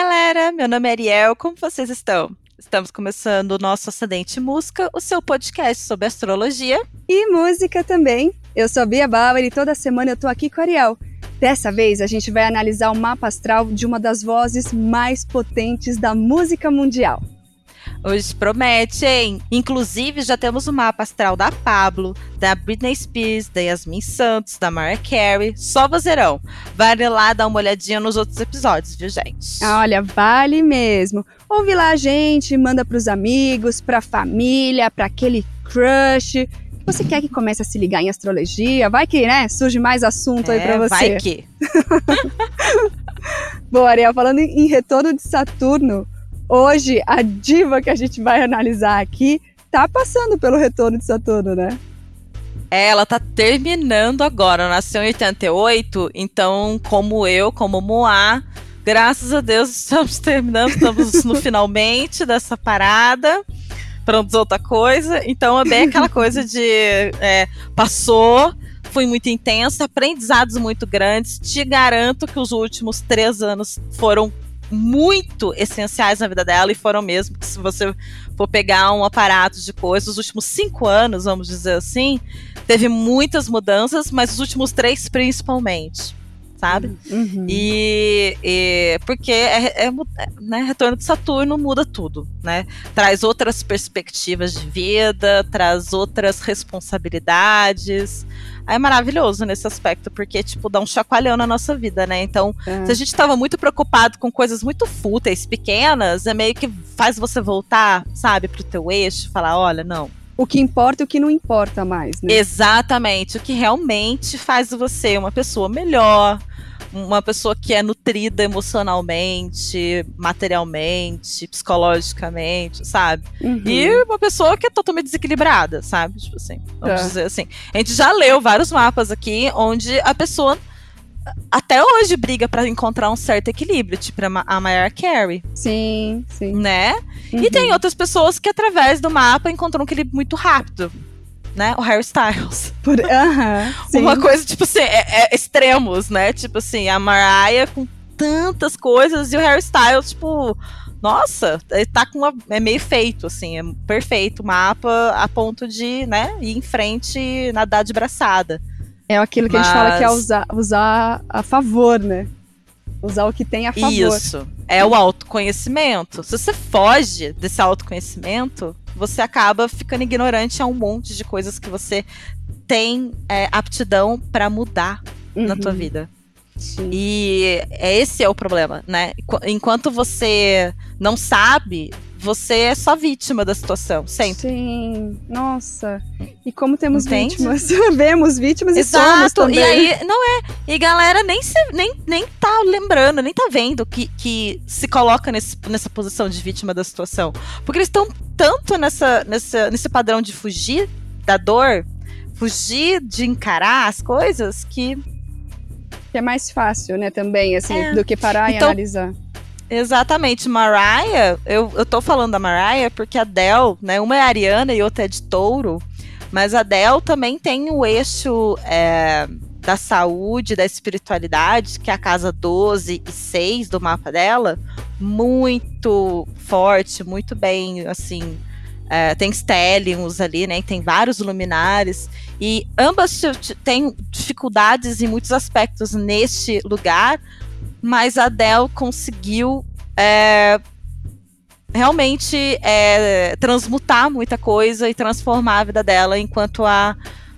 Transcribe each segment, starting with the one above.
galera! Meu nome é Ariel, como vocês estão? Estamos começando o nosso Acidente Música, o seu podcast sobre astrologia. E música também. Eu sou a Bia Bauer e toda semana eu tô aqui com a Ariel. Dessa vez a gente vai analisar o mapa astral de uma das vozes mais potentes da música mundial. Hoje promete, hein? Inclusive, já temos o mapa astral da Pablo, da Britney Spears, da Yasmin Santos, da Mariah Carey. Só vozeirão. Vale lá dar uma olhadinha nos outros episódios, viu, gente? Olha, vale mesmo. Ouve lá a gente, manda pros amigos, pra família, pra aquele crush. Você quer que comece a se ligar em astrologia? Vai que, né, surge mais assunto é, aí pra você. Vai que. Bom, Ariel, falando em retorno de Saturno, hoje a diva que a gente vai analisar aqui tá passando pelo retorno de Saturno, né? É, ela tá terminando agora, nasceu em 88, então, como eu, como Moá, graças a Deus estamos terminando, estamos no finalmente dessa parada para não dizer outra coisa. Então é bem aquela coisa de é, passou, foi muito intensa, aprendizados muito grandes. Te garanto que os últimos três anos foram muito essenciais na vida dela e foram mesmo. Se você for pegar um aparato de coisas, os últimos cinco anos, vamos dizer assim, teve muitas mudanças, mas os últimos três principalmente. Sabe? Uhum. E, e, porque é, é, né, retorno de Saturno muda tudo, né? Traz outras perspectivas de vida, traz outras responsabilidades é maravilhoso nesse aspecto, porque, tipo, dá um chacoalhão na nossa vida, né? Então, é. se a gente tava muito preocupado com coisas muito fúteis, pequenas, é meio que faz você voltar, sabe, pro teu eixo, falar, olha, não, o que importa e o que não importa mais, né? Exatamente, o que realmente faz você uma pessoa melhor, uma pessoa que é nutrida emocionalmente, materialmente, psicologicamente, sabe? Uhum. E uma pessoa que é totalmente desequilibrada, sabe? Tipo assim, vamos é. dizer assim. A gente já leu vários mapas aqui onde a pessoa até hoje briga para encontrar um certo equilíbrio, tipo a Mariah Carey. Sim, sim. Né? Uhum. E tem outras pessoas que através do mapa encontram um equilíbrio muito rápido né? O Harry Styles. Por, uh -huh, Uma coisa, tipo assim, é, é extremos, né? Tipo assim, a Mariah com tantas coisas e o Harry Styles, tipo, nossa, ele tá com uma, é meio feito, assim, é perfeito o mapa a ponto de, né, ir em frente, nadar de braçada. É aquilo que Mas... a gente fala que é usar, usar a favor, né? Usar o que tem a favor. Isso. É o autoconhecimento. Se você foge desse autoconhecimento, você acaba ficando ignorante a um monte de coisas que você tem é, aptidão para mudar uhum. na tua uhum. vida. Sim. E esse é o problema, né? Enquanto você não sabe, você é só vítima da situação, sempre. Sim, nossa. E como temos Entende? vítimas? Vemos vítimas Exato. e somos também. E aí, não é. E galera nem, se, nem, nem tá lembrando, nem tá vendo que, que se coloca nesse, nessa posição de vítima da situação. Porque eles estão tanto nessa, nessa, nesse padrão de fugir da dor, fugir de encarar as coisas, que que é mais fácil, né, também, assim, é. do que parar então, e analisar. Exatamente, Mariah, eu, eu tô falando da Mariah porque a Del, né, uma é ariana e outra é de touro, mas a Del também tem o eixo é, da saúde, da espiritualidade, que é a casa 12 e 6 do mapa dela, muito forte, muito bem, assim, é, tem stelliums ali, né? Tem vários luminares. E ambas têm dificuldades em muitos aspectos neste lugar, mas a Adele conseguiu é, realmente é, transmutar muita coisa e transformar a vida dela, enquanto a,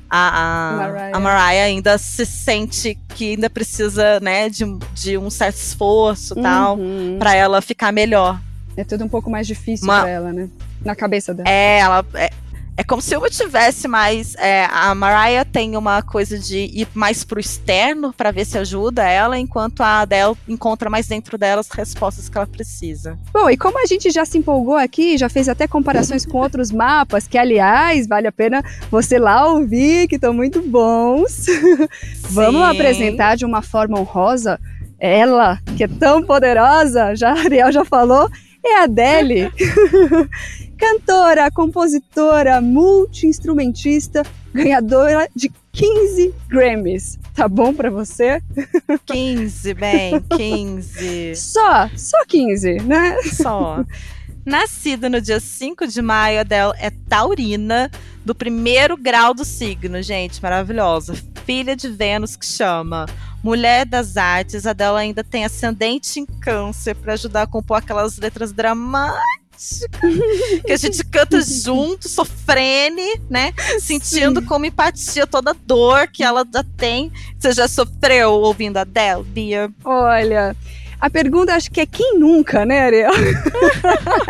a, a, Mariah. a Mariah ainda se sente que ainda precisa né, de, de um certo esforço uhum. tal para ela ficar melhor. É tudo um pouco mais difícil Uma... para ela, né? Na cabeça dela. É, ela. É, é como se uma tivesse mais. É, a Mariah tem uma coisa de ir mais pro externo para ver se ajuda ela, enquanto a Adele encontra mais dentro dela as respostas que ela precisa. Bom, e como a gente já se empolgou aqui, já fez até comparações com outros mapas, que aliás, vale a pena você lá ouvir, que estão muito bons. Vamos apresentar de uma forma honrosa ela, que é tão poderosa, já a Ariel já falou, é a Adele. Cantora, compositora, multi-instrumentista, ganhadora de 15 Grammys. Tá bom pra você? 15, bem, 15. Só, só 15, né? Só. Nascida no dia 5 de maio, Adele é taurina, do primeiro grau do signo, gente, maravilhosa. Filha de Vênus, que chama Mulher das Artes. Adele ainda tem ascendente em câncer para ajudar a compor aquelas letras dramáticas que a gente canta junto, sofrene, né? Sentindo Sim. como empatia toda a dor que ela já tem. Você já sofreu ouvindo a Adele, Bia? Olha, a pergunta acho que é quem nunca, né, Ariel?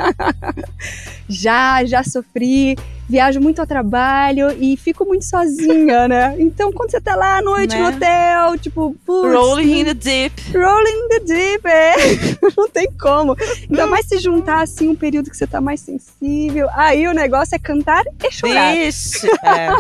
já, já sofri viajo muito ao trabalho e fico muito sozinha, né? Então, quando você tá lá à noite né? no hotel, tipo, putz, Rolling in the deep. Rolling in the deep, é. Não tem como. Ainda mais se juntar, assim, um período que você tá mais sensível. Aí o negócio é cantar e chorar. Vixe, é.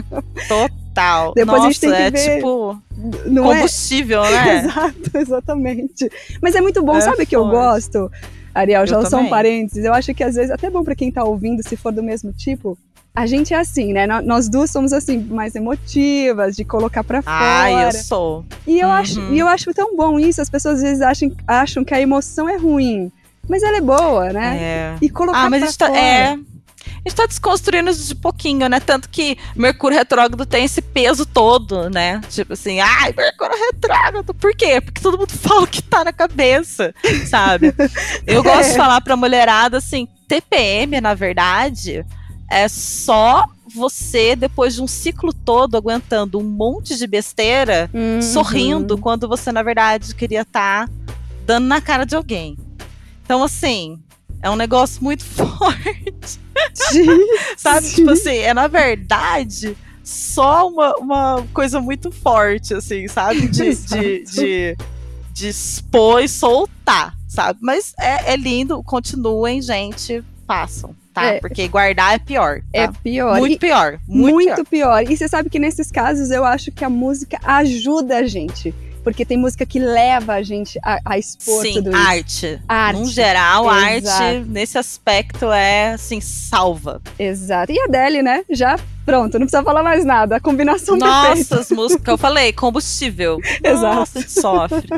Total. Depois Nossa, a gente tem que é ver... tipo não é? combustível, é? né? Exato, exatamente. Mas é muito bom, é sabe o que eu gosto? Ariel, já são um parênteses. Eu acho que às vezes, até bom para quem tá ouvindo, se for do mesmo tipo, a gente é assim, né? Nós duas somos assim, mais emotivas, de colocar pra fora. Ah, eu sou. E eu, uhum. acho, e eu acho tão bom isso. As pessoas às vezes acham, acham que a emoção é ruim. Mas ela é boa, né? É. E colocar ah, mas pra a gente tá, fora. É gente tá desconstruindo isso de pouquinho, né? Tanto que Mercúrio retrógrado tem esse peso todo, né? Tipo assim, ai, Mercúrio retrógrado. Por quê? Porque todo mundo fala que tá na cabeça, sabe? Eu gosto de falar pra mulherada assim, TPM, na verdade, é só você, depois de um ciclo todo aguentando um monte de besteira, uhum. sorrindo quando você, na verdade, queria estar tá dando na cara de alguém. Então, assim, é um negócio muito forte. Sabe? Sim. Tipo assim, é na verdade só uma, uma coisa muito forte, assim, sabe? De, de, de, de, expor e soltar, sabe? Mas é, é lindo, continuem, gente, façam. Tá? É, Porque guardar é pior. Tá? É pior. Muito e, pior. Muito, muito pior. pior. E você sabe que nesses casos eu acho que a música ajuda a gente porque tem música que leva a gente a, a expor Sim, tudo isso. arte. arte. Num geral, Exato. arte nesse aspecto é assim, salva. Exato. E a Adele, né? Já pronto, não precisa falar mais nada. A combinação Nossa, perfeita. as músicas que eu falei, combustível. Exato. Nossa, a gente sofre.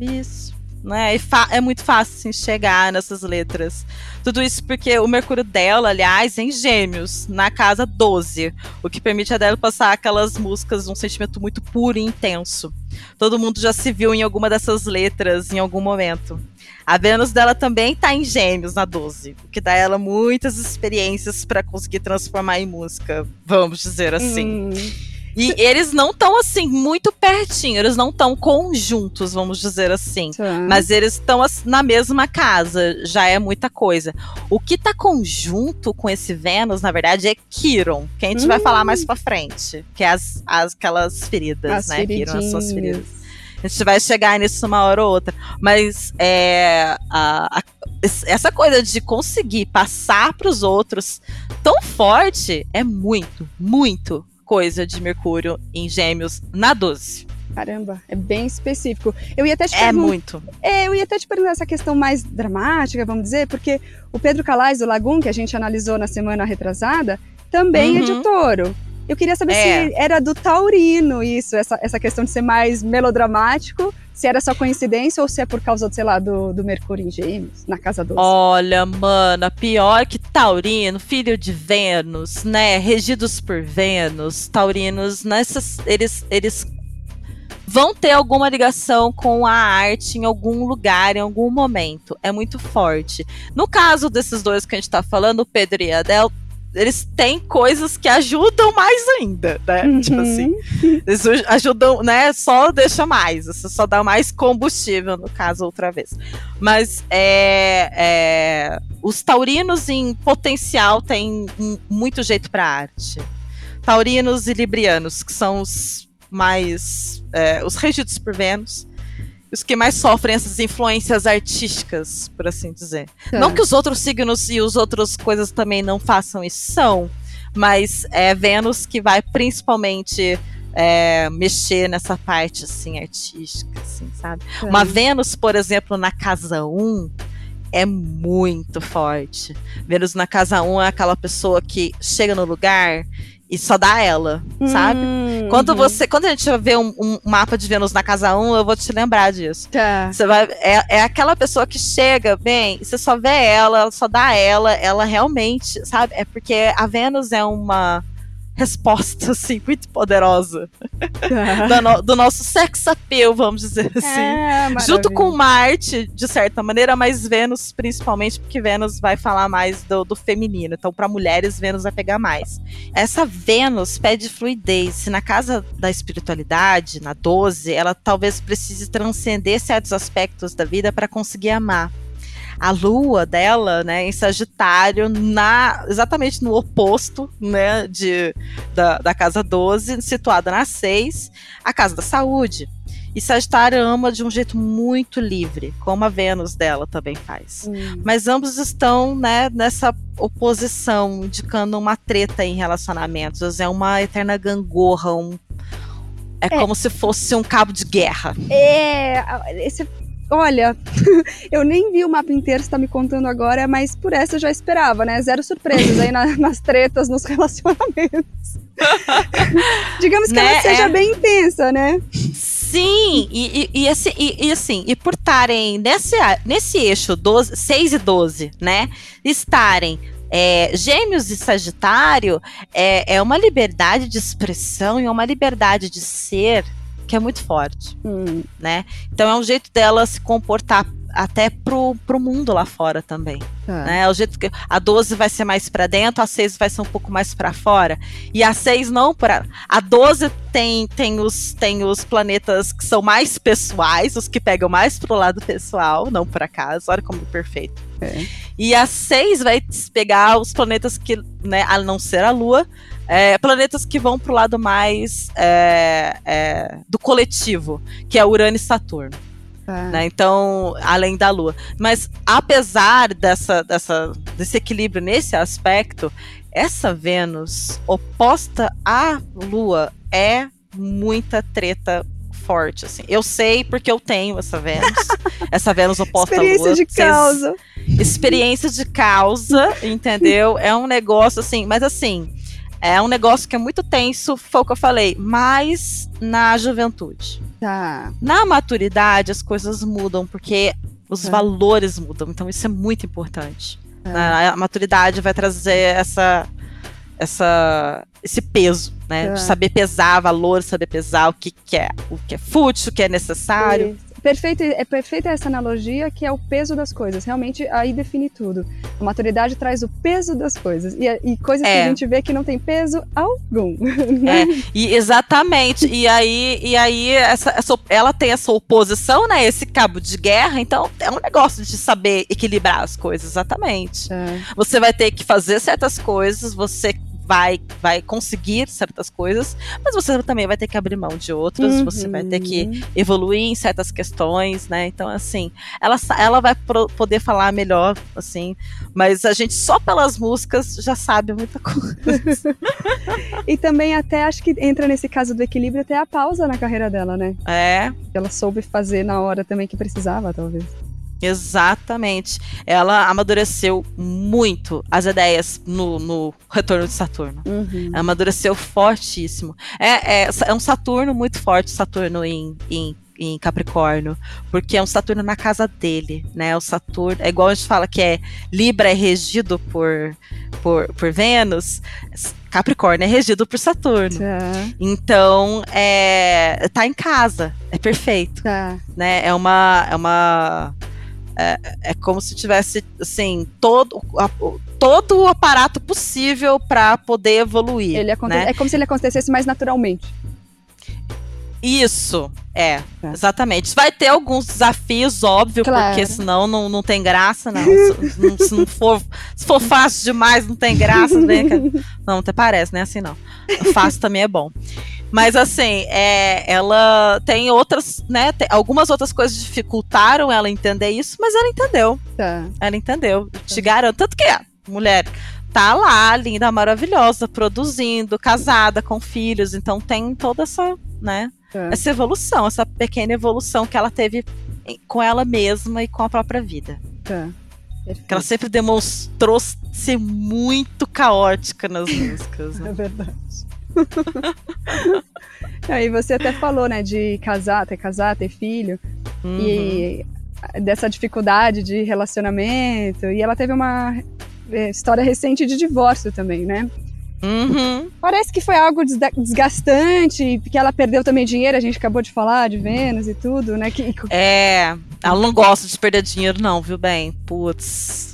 Isso. Né? é muito fácil assim, chegar nessas letras. Tudo isso porque o Mercúrio dela, aliás, é em Gêmeos, na casa 12, o que permite a dela passar aquelas músicas um sentimento muito puro e intenso. Todo mundo já se viu em alguma dessas letras em algum momento. A Vênus dela também tá em Gêmeos na 12, o que dá ela muitas experiências para conseguir transformar em música, vamos dizer assim. Hum. E eles não estão assim muito pertinho, eles não estão conjuntos, vamos dizer assim. Tá. Mas eles estão na mesma casa, já é muita coisa. O que tá conjunto com esse Vênus, na verdade, é Kiron, que a gente hum. vai falar mais pra frente, que é as, as aquelas feridas, as né? Kiron, as suas feridas. A gente vai chegar nisso uma hora ou outra. Mas é, a, a, essa coisa de conseguir passar para os outros tão forte é muito, muito coisa de Mercúrio em Gêmeos na 12. Caramba, é bem específico. Eu ia até te É muito. É, eu ia até te perguntar essa questão mais dramática, vamos dizer, porque o Pedro Calais do Lagum, que a gente analisou na semana retrasada, também uhum. é de touro. Eu queria saber é. se era do taurino isso, essa, essa questão de ser mais melodramático, se era só coincidência ou se é por causa, sei lá, do, do Mercúrio em Gêmeos, na casa 12. Olha, mana, pior que taurino, filho de Vênus, né, regidos por Vênus, taurinos, nessas, eles, eles vão ter alguma ligação com a arte em algum lugar, em algum momento. É muito forte. No caso desses dois que a gente tá falando, o Pedro e a Adel, eles têm coisas que ajudam mais ainda, né? Uhum. Tipo assim, eles ajudam, né? Só deixa mais, você só dá mais combustível, no caso, outra vez. Mas é, é, os taurinos em potencial têm muito jeito para arte. Taurinos e librianos, que são os mais. É, os regidos por Vênus os que mais sofrem essas influências artísticas, por assim dizer. Não que os outros signos e os outras coisas também não façam isso, são, mas é Vênus que vai principalmente é, mexer nessa parte assim artística, assim, sabe? Tá. Uma Vênus, por exemplo, na casa 1 é muito forte. Vênus na casa 1 é aquela pessoa que chega no lugar e só dá ela, hum, sabe? Quando você, quando a gente vê um, um, mapa de Vênus na casa 1, eu vou te lembrar disso. Tá. Você vai, é, é aquela pessoa que chega, bem, você só vê ela, só dá ela, ela realmente, sabe? É porque a Vênus é uma resposta, assim, muito poderosa do, no, do, nosso sex appeal, vamos dizer assim. É, Junto com Marte, de certa maneira, mas Vênus, principalmente, porque Vênus vai falar mais do, do feminino. Então, para mulheres, Vênus vai pegar mais. Essa Vênus pede fluidez. Se na casa da espiritualidade, na 12, ela talvez precise transcender certos aspectos da vida para conseguir amar a lua dela, né, em Sagitário, na, exatamente no oposto, né, de, da, da casa 12, situada na 6, a casa da saúde. E Sagitário ama de um jeito muito livre, como a Vênus dela também faz. Hum. Mas ambos estão né, nessa oposição, indicando uma treta em relacionamentos. É uma eterna gangorra, um, é, é, como se fosse um cabo de guerra. É, esse Olha, eu nem vi o mapa inteiro, você tá me contando agora, mas por essa eu já esperava, né? Zero surpresas aí na, nas tretas, nos relacionamentos. Digamos que né? ela seja é... bem intensa, né? Sim, e, e, e, assim, e, e assim, e por estarem nesse, nesse eixo 12, 6 e 12, né? Estarem é, gêmeos e Sagitário é, é uma liberdade de expressão e uma liberdade de ser que é muito forte, hum. né? Então é um jeito dela se comportar até pro, pro mundo lá fora também. Tá. Né? É o jeito que a 12 vai ser mais para dentro, a 6 vai ser um pouco mais para fora. E a 6 não para a 12 tem tem os tem os planetas que são mais pessoais, os que pegam mais pro lado pessoal, não para casa. Olha como é perfeito. É. E a 6 vai pegar os planetas que, né, a não ser a lua, é, planetas que vão pro lado mais é, é, do coletivo, que é Urano e Saturno. É. Né? Então, além da Lua. Mas apesar dessa, dessa, desse equilíbrio nesse aspecto, essa Vênus oposta à Lua é muita treta forte, assim. Eu sei porque eu tenho essa Vênus, essa Vênus oposta à Lua. Experiência de causa. Experiência de causa, entendeu? É um negócio assim, mas assim, é um negócio que é muito tenso, foi o que eu falei, mas na juventude. Tá. Na maturidade, as coisas mudam, porque os tá. valores mudam. Então, isso é muito importante. Tá. A maturidade vai trazer essa, essa, esse peso, né? De tá. saber pesar valor, saber pesar o que, que é, o que é fútil, o que é necessário. Isso. Perfeito, é perfeita essa analogia que é o peso das coisas. Realmente aí define tudo. A maturidade traz o peso das coisas. E, e coisas é. que a gente vê que não tem peso algum. Né? É, e exatamente. E aí, e aí essa, essa, ela tem essa oposição, né? Esse cabo de guerra. Então é um negócio de saber equilibrar as coisas, exatamente. É. Você vai ter que fazer certas coisas, você vai, vai conseguir certas coisas, mas você também vai ter que abrir mão de outras, uhum. você vai ter que uhum. evoluir em certas questões, né? Então, assim, ela, ela vai pro, poder falar melhor, assim, mas a gente só pelas músicas já sabe muita coisa. e também até acho que entra nesse caso do equilíbrio até a pausa na carreira dela, né? É. Ela soube fazer na hora também que precisava, talvez. Exatamente. Ela amadureceu muito as ideias no, no retorno de Saturno. Uhum. Amadureceu fortíssimo. É, é, é, um Saturno muito forte, Saturno em, em, em, Capricórnio, porque é um Saturno na casa dele, né? O Saturno, é igual a gente fala que é Libra é regido por, por, por Vênus. Capricórnio é regido por Saturno. Tá. Então, é, tá em casa. É perfeito. Tá. Né? É uma. É uma é, é como se tivesse, assim, todo, a, todo o aparato possível para poder evoluir. Ele né? É como se ele acontecesse mais naturalmente. Isso, é, é, exatamente. Vai ter alguns desafios, óbvio, claro. porque senão não, não tem graça, não. se, se, não for, se for fácil demais, não tem graça. Né? Não, até parece, né? Assim não. Fácil também é bom. Mas assim, é, ela tem outras, né? Tem, algumas outras coisas dificultaram ela entender isso, mas ela entendeu. Tá. Ela entendeu. Tá. Te garanto. Tanto que a mulher tá lá, linda, maravilhosa, produzindo, casada, com filhos. Então tem toda essa, né? Tá. Essa evolução, essa pequena evolução que ela teve com ela mesma e com a própria vida. Tá. Que ela sempre demonstrou ser muito caótica nas músicas. Né? É verdade. Aí você até falou, né, de casar, ter casar, ter filho. Uhum. E dessa dificuldade de relacionamento. E ela teve uma é, história recente de divórcio também, né? Uhum. Parece que foi algo desgastante, porque ela perdeu também dinheiro, a gente acabou de falar de Vênus e tudo, né? Que... É, ela não gosta de perder dinheiro, não, viu bem? Putz.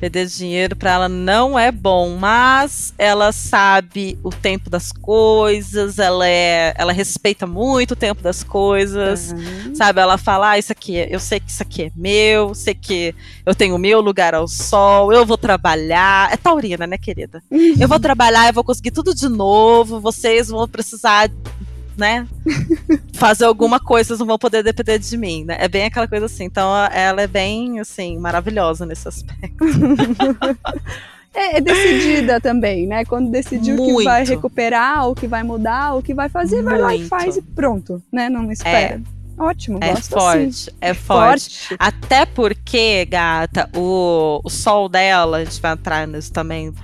Perder dinheiro para ela não é bom, mas ela sabe o tempo das coisas, ela é, ela respeita muito o tempo das coisas, uhum. sabe? Ela fala, ah, isso aqui, eu sei que isso aqui é meu, sei que eu tenho o meu lugar ao sol, eu vou trabalhar, é taurina, né, querida? Uhum. Eu vou trabalhar, eu vou conseguir tudo de novo, vocês vão precisar né, fazer alguma coisa, vocês não vão poder depender de mim, né? É bem aquela coisa assim. Então, ela é bem, assim, maravilhosa nesse aspecto. É, é, decidida também, né? Quando decidiu Muito. que vai recuperar, o que vai mudar, o que vai fazer, Muito. vai lá e faz e pronto, né? Não espera. É. Ótimo, é forte, assim. é forte. forte. Até porque, gata, o, o sol dela, a gente vai entrar nisso também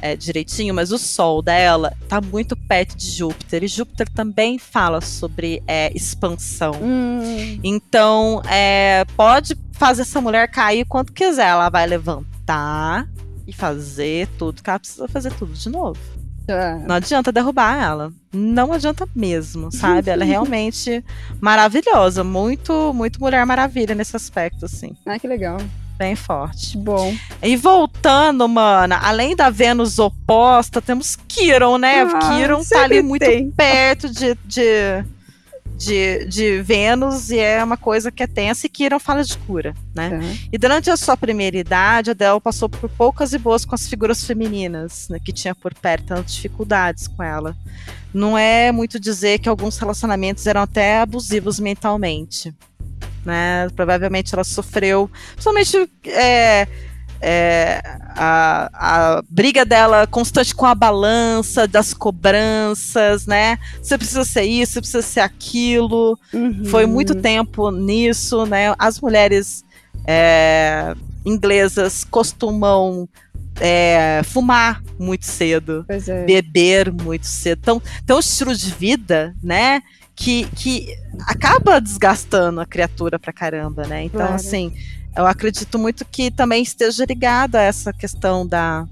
é, direitinho, mas o Sol dela tá muito perto de Júpiter. E Júpiter também fala sobre é, expansão. Hum. Então, é, pode fazer essa mulher cair quanto quiser. Ela vai levantar e fazer tudo que ela precisa fazer tudo de novo. É. Não adianta derrubar ela. Não adianta mesmo, sabe? Ela é realmente maravilhosa. Muito, muito Mulher Maravilha nesse aspecto, assim. Ah, que legal bem forte. Bom. E voltando, mana, além da Vênus oposta, temos Kiron, né? Ah, Kiron tá ali muito tem. perto de, de, de, de, Vênus e é uma coisa que é tensa. E Kiron fala de cura, né? Uhum. E durante a sua primeira idade, a Del passou por poucas e boas com as figuras femininas, né, que tinha por perto dificuldades com ela. Não é muito dizer que alguns relacionamentos eram até abusivos mentalmente né? Provavelmente ela sofreu, principalmente é, é, a, a briga dela constante com a balança, das cobranças, né? Você precisa ser isso, você precisa ser aquilo. Uhum. Foi muito tempo nisso, né? As mulheres é, inglesas costumam é, fumar muito cedo, é. beber muito cedo. Então, tem um estilo de vida, né? Que, que acaba desgastando a criatura pra caramba, né? Então, claro. assim, eu acredito muito que também esteja ligado a essa questão da,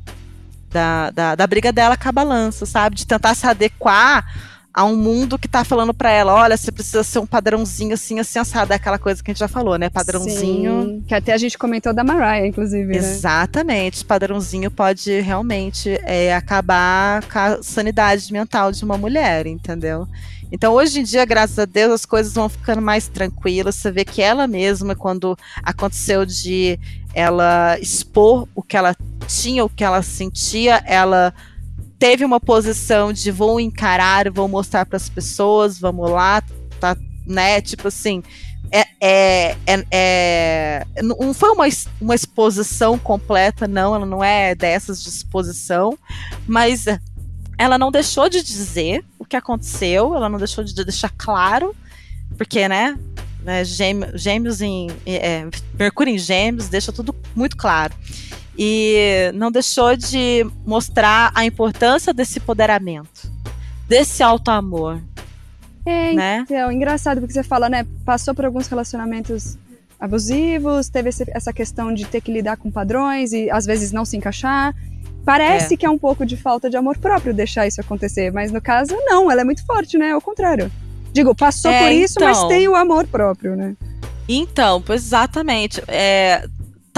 da, da, da briga dela com a balança, sabe? De tentar se adequar a um mundo que tá falando para ela, olha, você precisa ser um padrãozinho assim, assim, assado, é aquela coisa que a gente já falou, né? Padrãozinho. Sim, que até a gente comentou da Mariah, inclusive. Né? Exatamente. Padrãozinho pode realmente é, acabar com a sanidade mental de uma mulher, entendeu? Então, hoje em dia, graças a Deus, as coisas vão ficando mais tranquilas. Você vê que ela mesma, quando aconteceu de ela expor o que ela tinha, o que ela sentia, ela teve uma posição de vou encarar, vou mostrar para as pessoas, vamos lá, tá, né? Tipo assim, é, é, é, é, não foi uma, uma exposição completa, não, ela não é dessas de exposição, mas ela não deixou de dizer o que aconteceu, ela não deixou de deixar claro, porque, né, né gêmeos, em. É, Mercúrio em gêmeos deixa tudo muito claro. E não deixou de mostrar a importância desse empoderamento, desse alto amor. É, né? então, engraçado porque você fala, né? Passou por alguns relacionamentos abusivos, teve essa questão de ter que lidar com padrões e às vezes não se encaixar. Parece é. que é um pouco de falta de amor próprio deixar isso acontecer, mas no caso, não, ela é muito forte, né? Ao contrário. Digo, passou é, por isso, então... mas tem o amor próprio, né? Então, pois exatamente. É,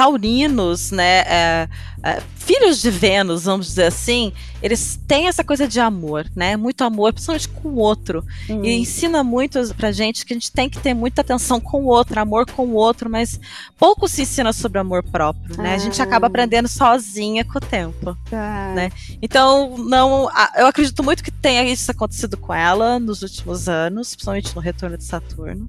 taurinos, né, é, é, filhos de Vênus, vamos dizer assim, eles têm essa coisa de amor, né, muito amor, principalmente com o outro, hum. e ensina muito pra gente que a gente tem que ter muita atenção com o outro, amor com o outro, mas pouco se ensina sobre amor próprio, né, ah. a gente acaba ah. aprendendo sozinha com o tempo, ah. né, então não, eu acredito muito que tenha isso acontecido com ela nos últimos anos, principalmente no retorno de Saturno,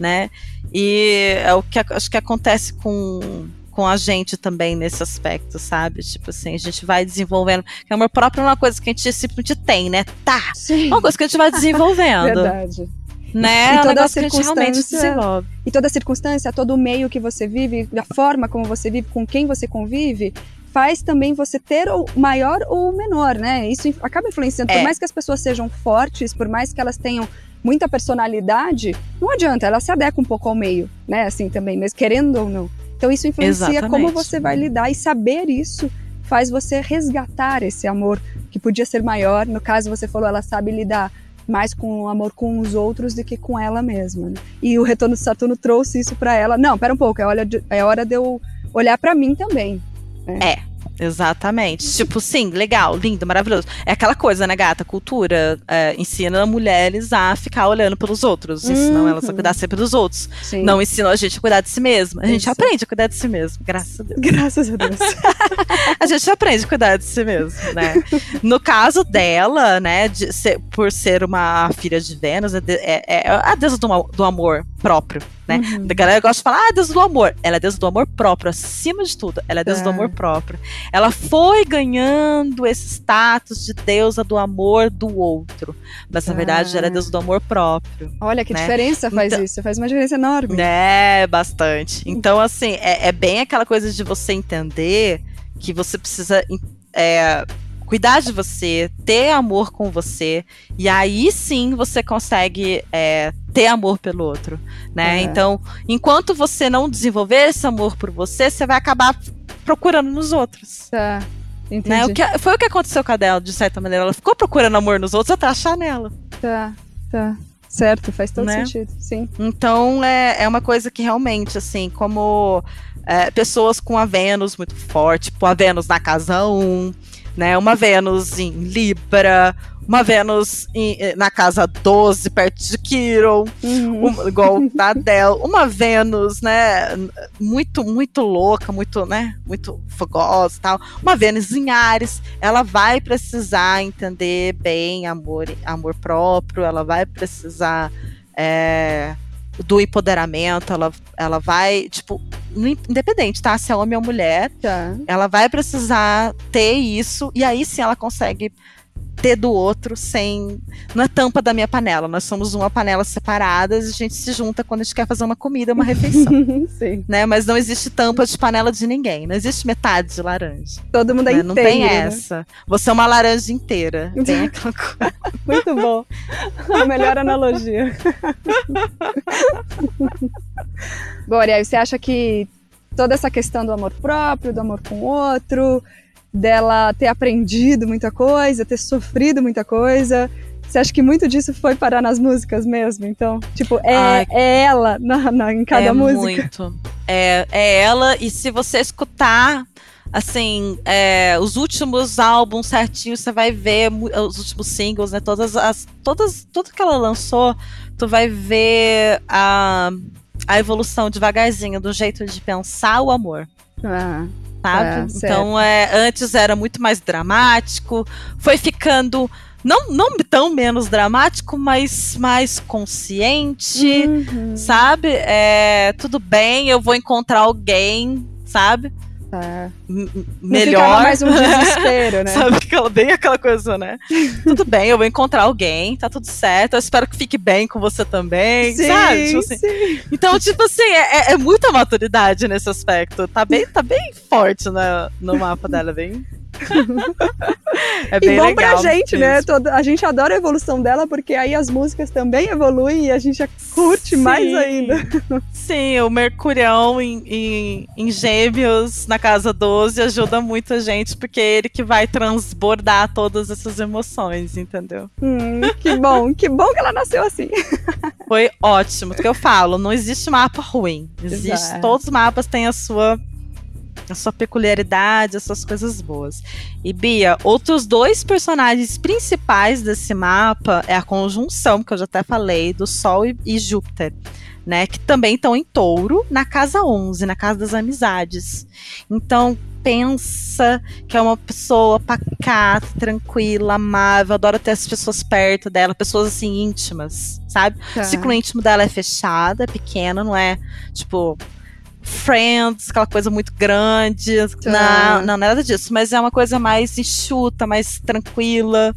né? E é o que acho que acontece com com a gente também nesse aspecto, sabe? Tipo assim, a gente vai desenvolvendo. Porque amor próprio é uma coisa que a gente simplesmente tem, né? Tá! Sim. É uma coisa que a gente vai desenvolvendo. Verdade. Né? E é toda a circunstância, e toda circunstância, todo o meio que você vive, a forma como você vive, com quem você convive, faz também você ter o maior ou o menor, né? Isso acaba influenciando. É. Por mais que as pessoas sejam fortes, por mais que elas tenham muita personalidade, não adianta, ela se adequa um pouco ao meio, né? Assim também, mesmo querendo ou não. Então isso influencia Exatamente. como você vai lidar e saber isso faz você resgatar esse amor que podia ser maior. No caso, você falou, ela sabe lidar mais com o amor com os outros do que com ela mesma. né? E o retorno de Saturno trouxe isso para ela. Não, pera um pouco, é hora de, é hora de eu olhar para mim também. Exatamente. Tipo, sim, legal, lindo, maravilhoso. É aquela coisa, né, gata? Cultura é, ensina mulheres a ficar olhando pelos outros. Ensinam elas a Uhum. cuidar sempre dos outros. Sim. Não ensinam a gente a cuidar de si mesma. A gente Isso. aprende a cuidar de si mesmo, graças a Deus. Graças a Deus. A gente aprende a cuidar de si mesmo, né? No caso dela, né, de ser- por ser uma filha de Vênus, é, é- é a deusa do, do amor próprio, né? Uhum. A galera gosta de falar, ah, é deusa do amor. Ela é deusa do amor próprio, acima de tudo. Ela é deusa do É. amor próprio. Ela foi ganhando esse status de deusa do amor do outro. Mas, na verdade, Ah. ela é deusa do amor próprio. Olha que né? diferença faz Então- isso, faz uma diferença enorme. É, bastante. Então, assim, é, é bem aquela coisa de você entender que você precisa é, cuidar de você, ter amor com você, e aí sim você consegue é, ter amor pelo outro, né? É. Então, enquanto você não desenvolver esse amor por você, você vai acabar procurando nos outros. Tá. Entendi. Né? O que, foi o que aconteceu com a dela, de certa maneira. Ela ficou procurando amor nos outros até achar nela. Tá, tá. Certo, faz todo Né? sentido. Sim. Então é, é uma coisa que realmente, assim, como é, pessoas com a Vênus muito forte, tipo a Vênus na casa 1, né? Uma Vênus em Libra, uma Vênus em- eh, na casa 12, perto de Quiron, Uhum. um- igual da Adele, uma Vênus, né, muito, muito louca, muito, né, muito fogosa e tal, uma Vênus em Ares, ela vai precisar entender bem amor, amor próprio, ela vai precisar é, do empoderamento, ela, ela vai, tipo, independente, tá, se é homem ou mulher, Tá. ela vai precisar ter isso, e aí sim ela consegue ter do outro sem. Não é tampa da minha panela. Nós somos uma panela separadas e a gente se junta quando a gente quer fazer uma comida, uma refeição. Sim. né? Mas não existe tampa de panela de ninguém. Não existe metade de laranja. Todo mundo é né? inteiro. Não tem né? essa. Você é uma laranja inteira. Tem aquela coisa. Muito bom. A melhor analogia. bom, Ariel, você acha que toda essa questão do amor próprio, do amor com o outro, dela ter aprendido muita coisa, ter sofrido muita coisa, você acha que muito disso foi parar nas músicas mesmo? Então, tipo, é, Ai. é ela na, na- em cada é música? muito. É, é ela, e se você escutar. Assim, é, os últimos álbuns certinho, você vai ver os últimos singles, né? Todas as. Todas, tudo que ela lançou, tu vai ver a, a evolução devagarzinho do jeito de pensar o amor. Ah, sabe? É, certo. então, é, antes era muito mais dramático, foi ficando não, não tão menos dramático, mas mais consciente, uhum, sabe? É, tudo bem, eu vou encontrar alguém, sabe? Tá. Melhor. mais um desespero, né? Sabe aquela, bem aquela coisa, né? tudo bem, eu vou encontrar alguém, tá tudo certo. Eu espero que fique bem com você também, sabe? Tipo assim, sim. então, tipo assim, é, é- é muita maturidade nesse aspecto. Tá bem, tá bem forte na- no mapa dela, bem. É E bem bom legal. pra gente, né? mesmo. Todo- a gente adora a evolução dela, porque aí as músicas também evoluem e a gente curte mais Sim. ainda. Sim, o Mercurião em, em, em Gêmeos na casa 12 ajuda muito a gente, porque é ele que vai transbordar todas essas emoções, entendeu? Hum, que bom, que bom que ela nasceu assim. Foi ótimo. O que eu falo, não existe mapa ruim. Existe, Exato. todos os mapas têm a sua a sua peculiaridade, as suas coisas boas. E Bia, outros dois personagens principais desse mapa é a conjunção, que eu já até falei, do Sol e, e Júpiter, né, que também estão em Touro, na casa 11, na casa das amizades. Então, pensa que é uma pessoa pacata, tranquila, amável, adora ter as pessoas perto dela, pessoas assim íntimas, sabe? Tá. O ciclo íntimo dela é fechado, é pequeno, não é tipo Friends, aquela coisa muito grande. Não, não, nada disso. Mas é uma coisa mais enxuta, mais tranquila.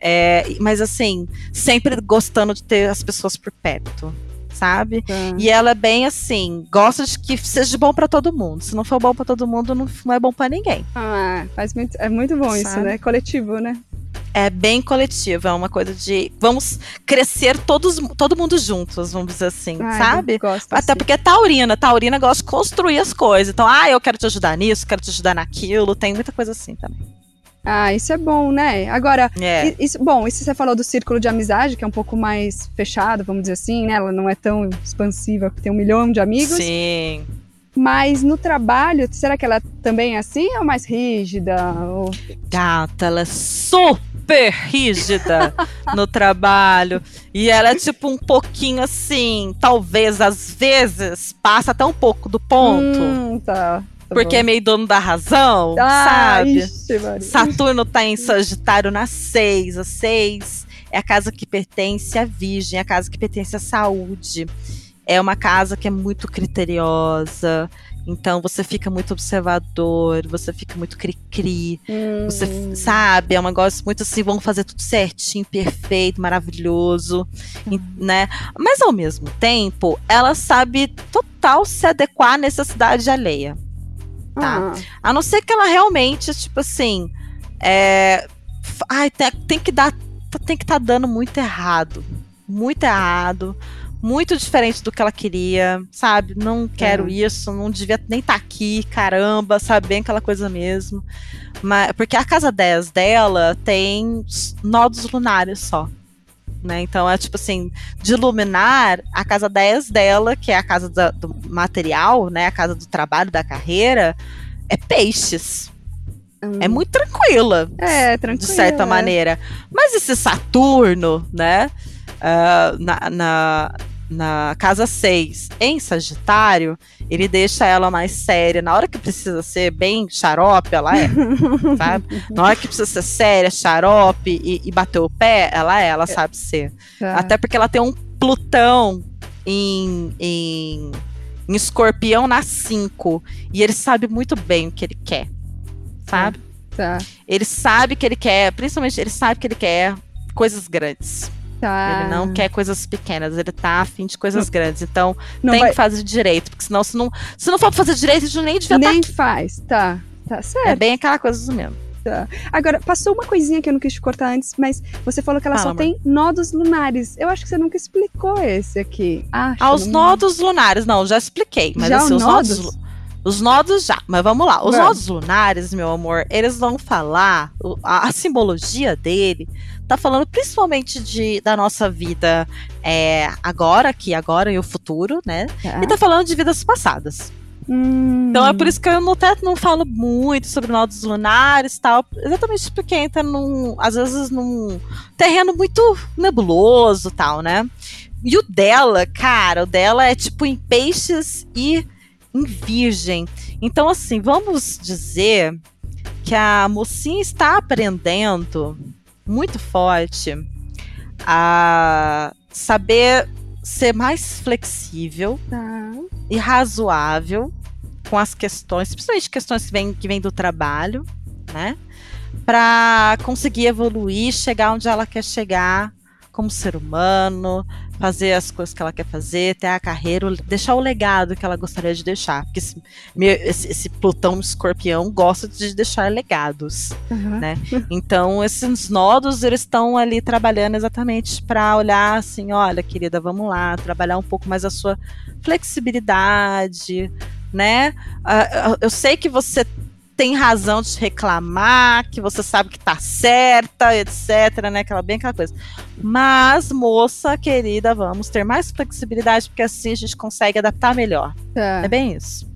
É, mas assim, sempre gostando de ter as pessoas por perto. sabe? Tá. E ela é bem assim, gosta de que seja bom pra todo mundo. Se não for bom pra todo mundo, não, não é bom pra ninguém. Ah, faz muito, é muito bom isso, Sabe? né? Coletivo, né? É bem coletivo, é uma coisa de vamos crescer todos, todo mundo juntos, vamos dizer assim, Ai, sabe? Gosto Até assim. porque é taurina, taurina gosta de construir as coisas. Então, ah, eu quero te ajudar nisso, quero te ajudar naquilo, tem muita coisa assim também. Ah, isso é bom, né? Agora, É. isso, bom, isso você falou do círculo de amizade, que é um pouco mais fechado, vamos dizer assim, né? Ela não é tão expansiva, tem um milhão de amigos. Sim. Mas no trabalho, será que ela também é assim ou mais rígida? Ou... Gata, ela é super rígida no trabalho. E ela é tipo um pouquinho assim, talvez às vezes passa até um pouco do ponto. Hum, tá. tá porque é bom. meio dono da razão, ah, sabe? Ixi. Saturno tá em Sagitário na 6. A 6 é a casa que pertence à Virgem, a casa que pertence à saúde. É uma casa que é muito criteriosa. Então você fica muito observador, você fica muito cri-cri. Você Hum, f- sabe, é um negócio muito assim, vamos fazer tudo certinho, perfeito, maravilhoso, e- né? Mas ao mesmo tempo, ela sabe total se adequar à necessidade alheia. tá. ah, A não ser que ela realmente, tipo assim, é, ai, tem, tem que dar, tem que estar dando muito errado, muito errado, muito diferente do que ela queria, sabe? Não quero Uhum. isso, não devia nem estar aqui, caramba, sabe? Bem aquela coisa mesmo. Mas, porque a casa 10 dela tem nodos lunares só. Né? Então é tipo assim, de luminar, a casa 10 dela, que é a casa da- do material, né? A casa do trabalho, da carreira, é peixes. hum. É muito tranquila, É, de tranquilo. certa é. maneira. Mas esse Saturno, né? Ah, na, na, na casa 6, em Sagitário, ele deixa ela mais séria. Na hora que precisa ser bem xarope, ela é. sabe? Na hora que precisa ser séria, xarope e, e bater o pé, ela é, ela sabe ser. Tá. Até porque ela tem um Plutão em, em, em escorpião na 5. E ele sabe muito bem o que ele quer. Sabe? Tá, Ele sabe que ele quer, principalmente ele sabe que ele quer coisas grandes. Tá. Ele não quer coisas pequenas, ele tá afim de coisas grandes. Então Não tem vai- que fazer direito, porque senão, se não, se não for pra fazer direito, a gente nem devia estar Nem faz, tá. Tá É certo. bem aquela coisa mesmo. Agora, passou uma coisinha que eu não quis te cortar antes, mas você falou que ela Fala, só tem nodos lunares. Eu acho que você nunca explicou esse aqui. Acho, Aos não- nodos lunares, não, já expliquei. Mas Já assim, os os nodos. nodos? Os nodos já, mas vamos lá. Os Vamos. nodos lunares, meu amor, eles vão falar, a, a simbologia dele tá falando principalmente de, da nossa vida é, agora, aqui, agora e o futuro, né? Tá. E tá falando de vidas passadas. Hum, Então é por isso que eu não, até não falo muito sobre nodos lunares e tal. Exatamente porque entra num. Às vezes num terreno muito nebuloso tal, né? E o dela, cara, o dela é tipo em peixes e em virgem. Então, assim, vamos dizer que a mocinha está aprendendo muito forte a saber ser mais flexível Tá. e razoável com as questões, principalmente questões que vêm que vêm do trabalho, né? Para conseguir evoluir, chegar onde ela quer chegar como ser humano, fazer as coisas que ela quer fazer, ter a carreira, deixar o legado que ela gostaria de deixar. Porque esse, esse- esse Plutão escorpião gosta de deixar legados. Aham. Né? Então, esses nodos, eles estão ali trabalhando exatamente para olhar assim, olha, querida, vamos lá, trabalhar um pouco mais a sua flexibilidade, né? Ah, eu sei que você tem razão de reclamar, que você sabe que tá certa, etc, né? Aquela bem aquela coisa. Mas, moça querida, vamos ter mais flexibilidade, porque assim a gente consegue adaptar melhor. Tá. É bem isso.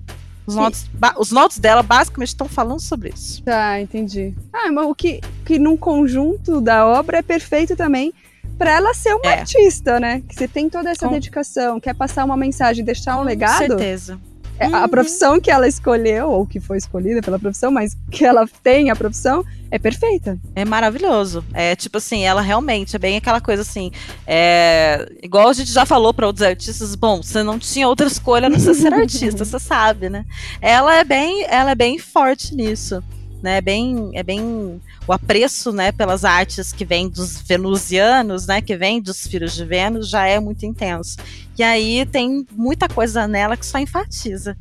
Os ba- os nodos dela basicamente estão falando sobre isso. Tá, entendi. Ah, mas o que, que num conjunto da obra é perfeito também para ela ser uma É. artista, né? Que você tem toda essa Com- dedicação, quer passar uma mensagem, deixar um Com legado. certeza. É, A Uhum. profissão que ela escolheu, ou que foi escolhida pela profissão, mas que ela tem a profissão, é perfeita. É maravilhoso. É tipo assim, ela realmente é bem aquela coisa assim. É, igual a gente já falou para outros artistas, bom, você não tinha outra escolha a não ser ser artista, você sabe, né? Ela é bem, ela é bem forte nisso. Né? Bem, é bem o apreço, né, pelas artes que vem dos venusianos, né, que vem dos filhos de Vênus, já é muito intenso. E aí tem muita coisa nela que só enfatiza,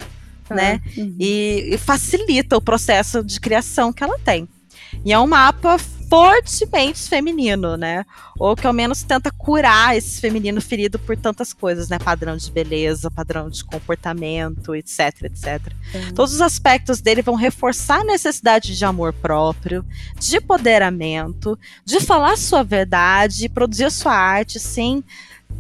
ah, né? Uhum. E, e facilita o processo de criação que ela tem. E é um mapa fortemente feminino, né? Ou que ao menos tenta curar esse feminino ferido por tantas coisas, né? Padrão de beleza, padrão de comportamento, etc, etc. Uhum. Todos os aspectos dele vão reforçar a necessidade de amor próprio, de empoderamento, de falar sua verdade, produzir sua arte sem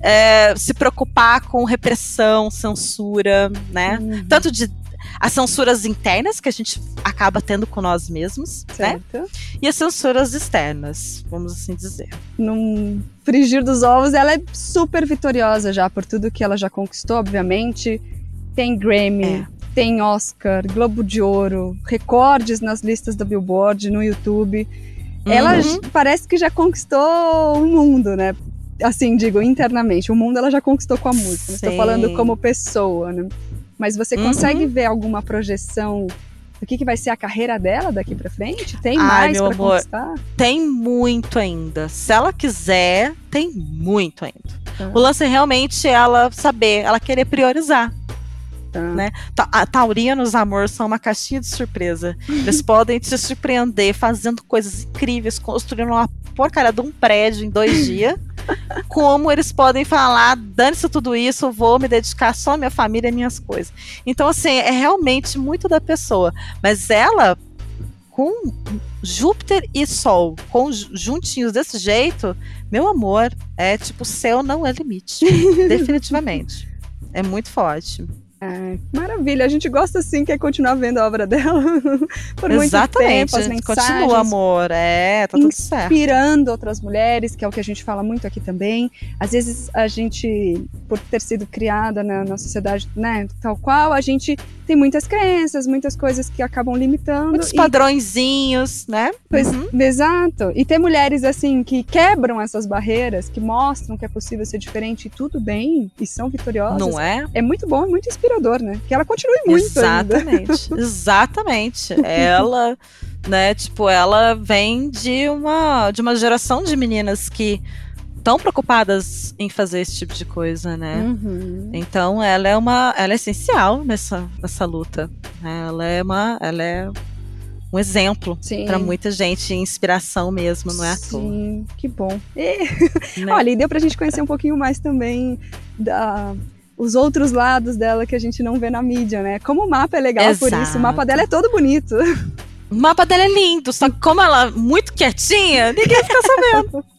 é, se preocupar com repressão, censura, né? Uhum. Tanto de as censuras internas que a gente acaba tendo com nós mesmos, né? certo. né? E as censuras externas, vamos assim dizer. Num frigir dos ovos, ela é super vitoriosa já por tudo que ela já conquistou, obviamente. Tem Grammy, é. tem Oscar, Globo de Ouro, recordes nas listas da Billboard, no YouTube. Uhum. Ela parece que já conquistou o mundo, né? Assim, digo, internamente. O mundo ela já conquistou com a música. Estou falando como pessoa, né? Mas você uhum. consegue ver alguma projeção do que, que vai ser a carreira dela daqui para frente? Tem Ai, mais para conquistar? Tem muito ainda. Se ela quiser, tem muito ainda. Tá. O lance é realmente ela saber, ela querer priorizar. Tá. Né? A taurinos, amor, são uma caixinha de surpresa. Eles podem te surpreender fazendo coisas incríveis, construindo uma porcaria de um prédio em dois dias como eles podem falar, dane-se tudo isso, vou me dedicar só à minha família e minhas coisas. Então, assim, é realmente muito da pessoa. Mas ela, com Júpiter e Sol, com juntinhos desse jeito, meu amor, é tipo, céu não é limite. definitivamente. É muito forte. É, maravilha, a gente gosta sim, quer continuar vendo a obra dela por Exatamente, muito tempo, as mensagens. Continua, amor, é, tá tudo certo. Inspirando outras mulheres, que é o que a gente fala muito aqui também. Às vezes a gente, por ter sido criada na, na sociedade, né, tal qual, a gente tem muitas crenças, muitas coisas que acabam limitando. Muitos e... padrõezinhos, né? Pois, uhum. Exato. E ter mulheres assim que quebram essas barreiras, que mostram que é possível ser diferente e tudo bem, e são vitoriosas. Não é? É muito bom, é muito inspirador inspirador, né? Que ela continue muito Exatamente. Exatamente. Ela, né, tipo, ela vem de uma de uma geração de meninas que estão preocupadas em fazer esse tipo de coisa, né? Uhum. Então ela é uma, ela é essencial nessa, nessa luta. Né? Ela é uma, ela é um exemplo para muita gente, inspiração mesmo, não é à toa. Sim, que bom. E, né? Olha, e deu pra gente conhecer um pouquinho mais também da os outros lados dela que a gente não vê na mídia, né? Como o mapa é legal Exato. por isso, o mapa dela é todo bonito. O mapa dela é lindo, só que como ela é muito quietinha, ninguém fica sabendo.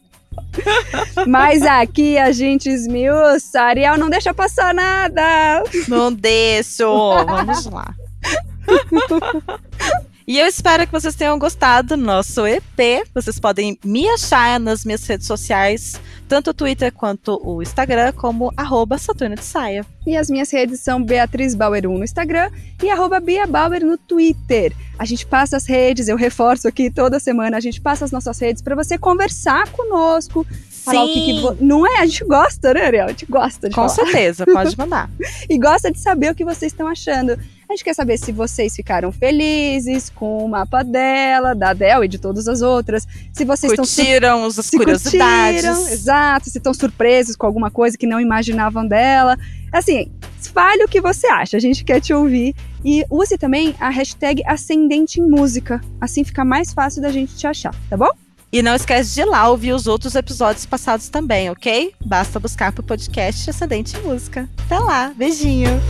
Mas aqui a gente esmiuça. Ariel, não deixa passar nada. Não deixo. Vamos lá. E eu espero que vocês tenham gostado do nosso EP. Vocês podem me achar nas minhas redes sociais, tanto o Twitter quanto o Instagram, como arroba Saturno de Saia. E as minhas redes são Beatriz Bauer 1 no Instagram e arroba Bia Bauer no Twitter. A gente passa as redes, eu reforço aqui toda semana, a gente passa as nossas redes para você conversar conosco, falar Sim. o que, que Não é? A gente gosta, né, Ariel? A gente gosta de Com falar. certeza, pode mandar. e gosta de saber o que vocês estão achando. A gente quer saber se vocês ficaram felizes com o mapa dela, da Del e de todas as outras. Se vocês curtiram estão as curiosidades. Curtiram, exato, se estão surpresos com alguma coisa que não imaginavam dela. Assim, fale o que você acha, a gente quer te ouvir. E use também a hashtag Ascendente em Música. Assim fica mais fácil da gente te achar, tá bom? E não esquece de ir lá ouvir os outros episódios passados também, ok? Basta buscar pro podcast Ascendente Música. Até lá, beijinho!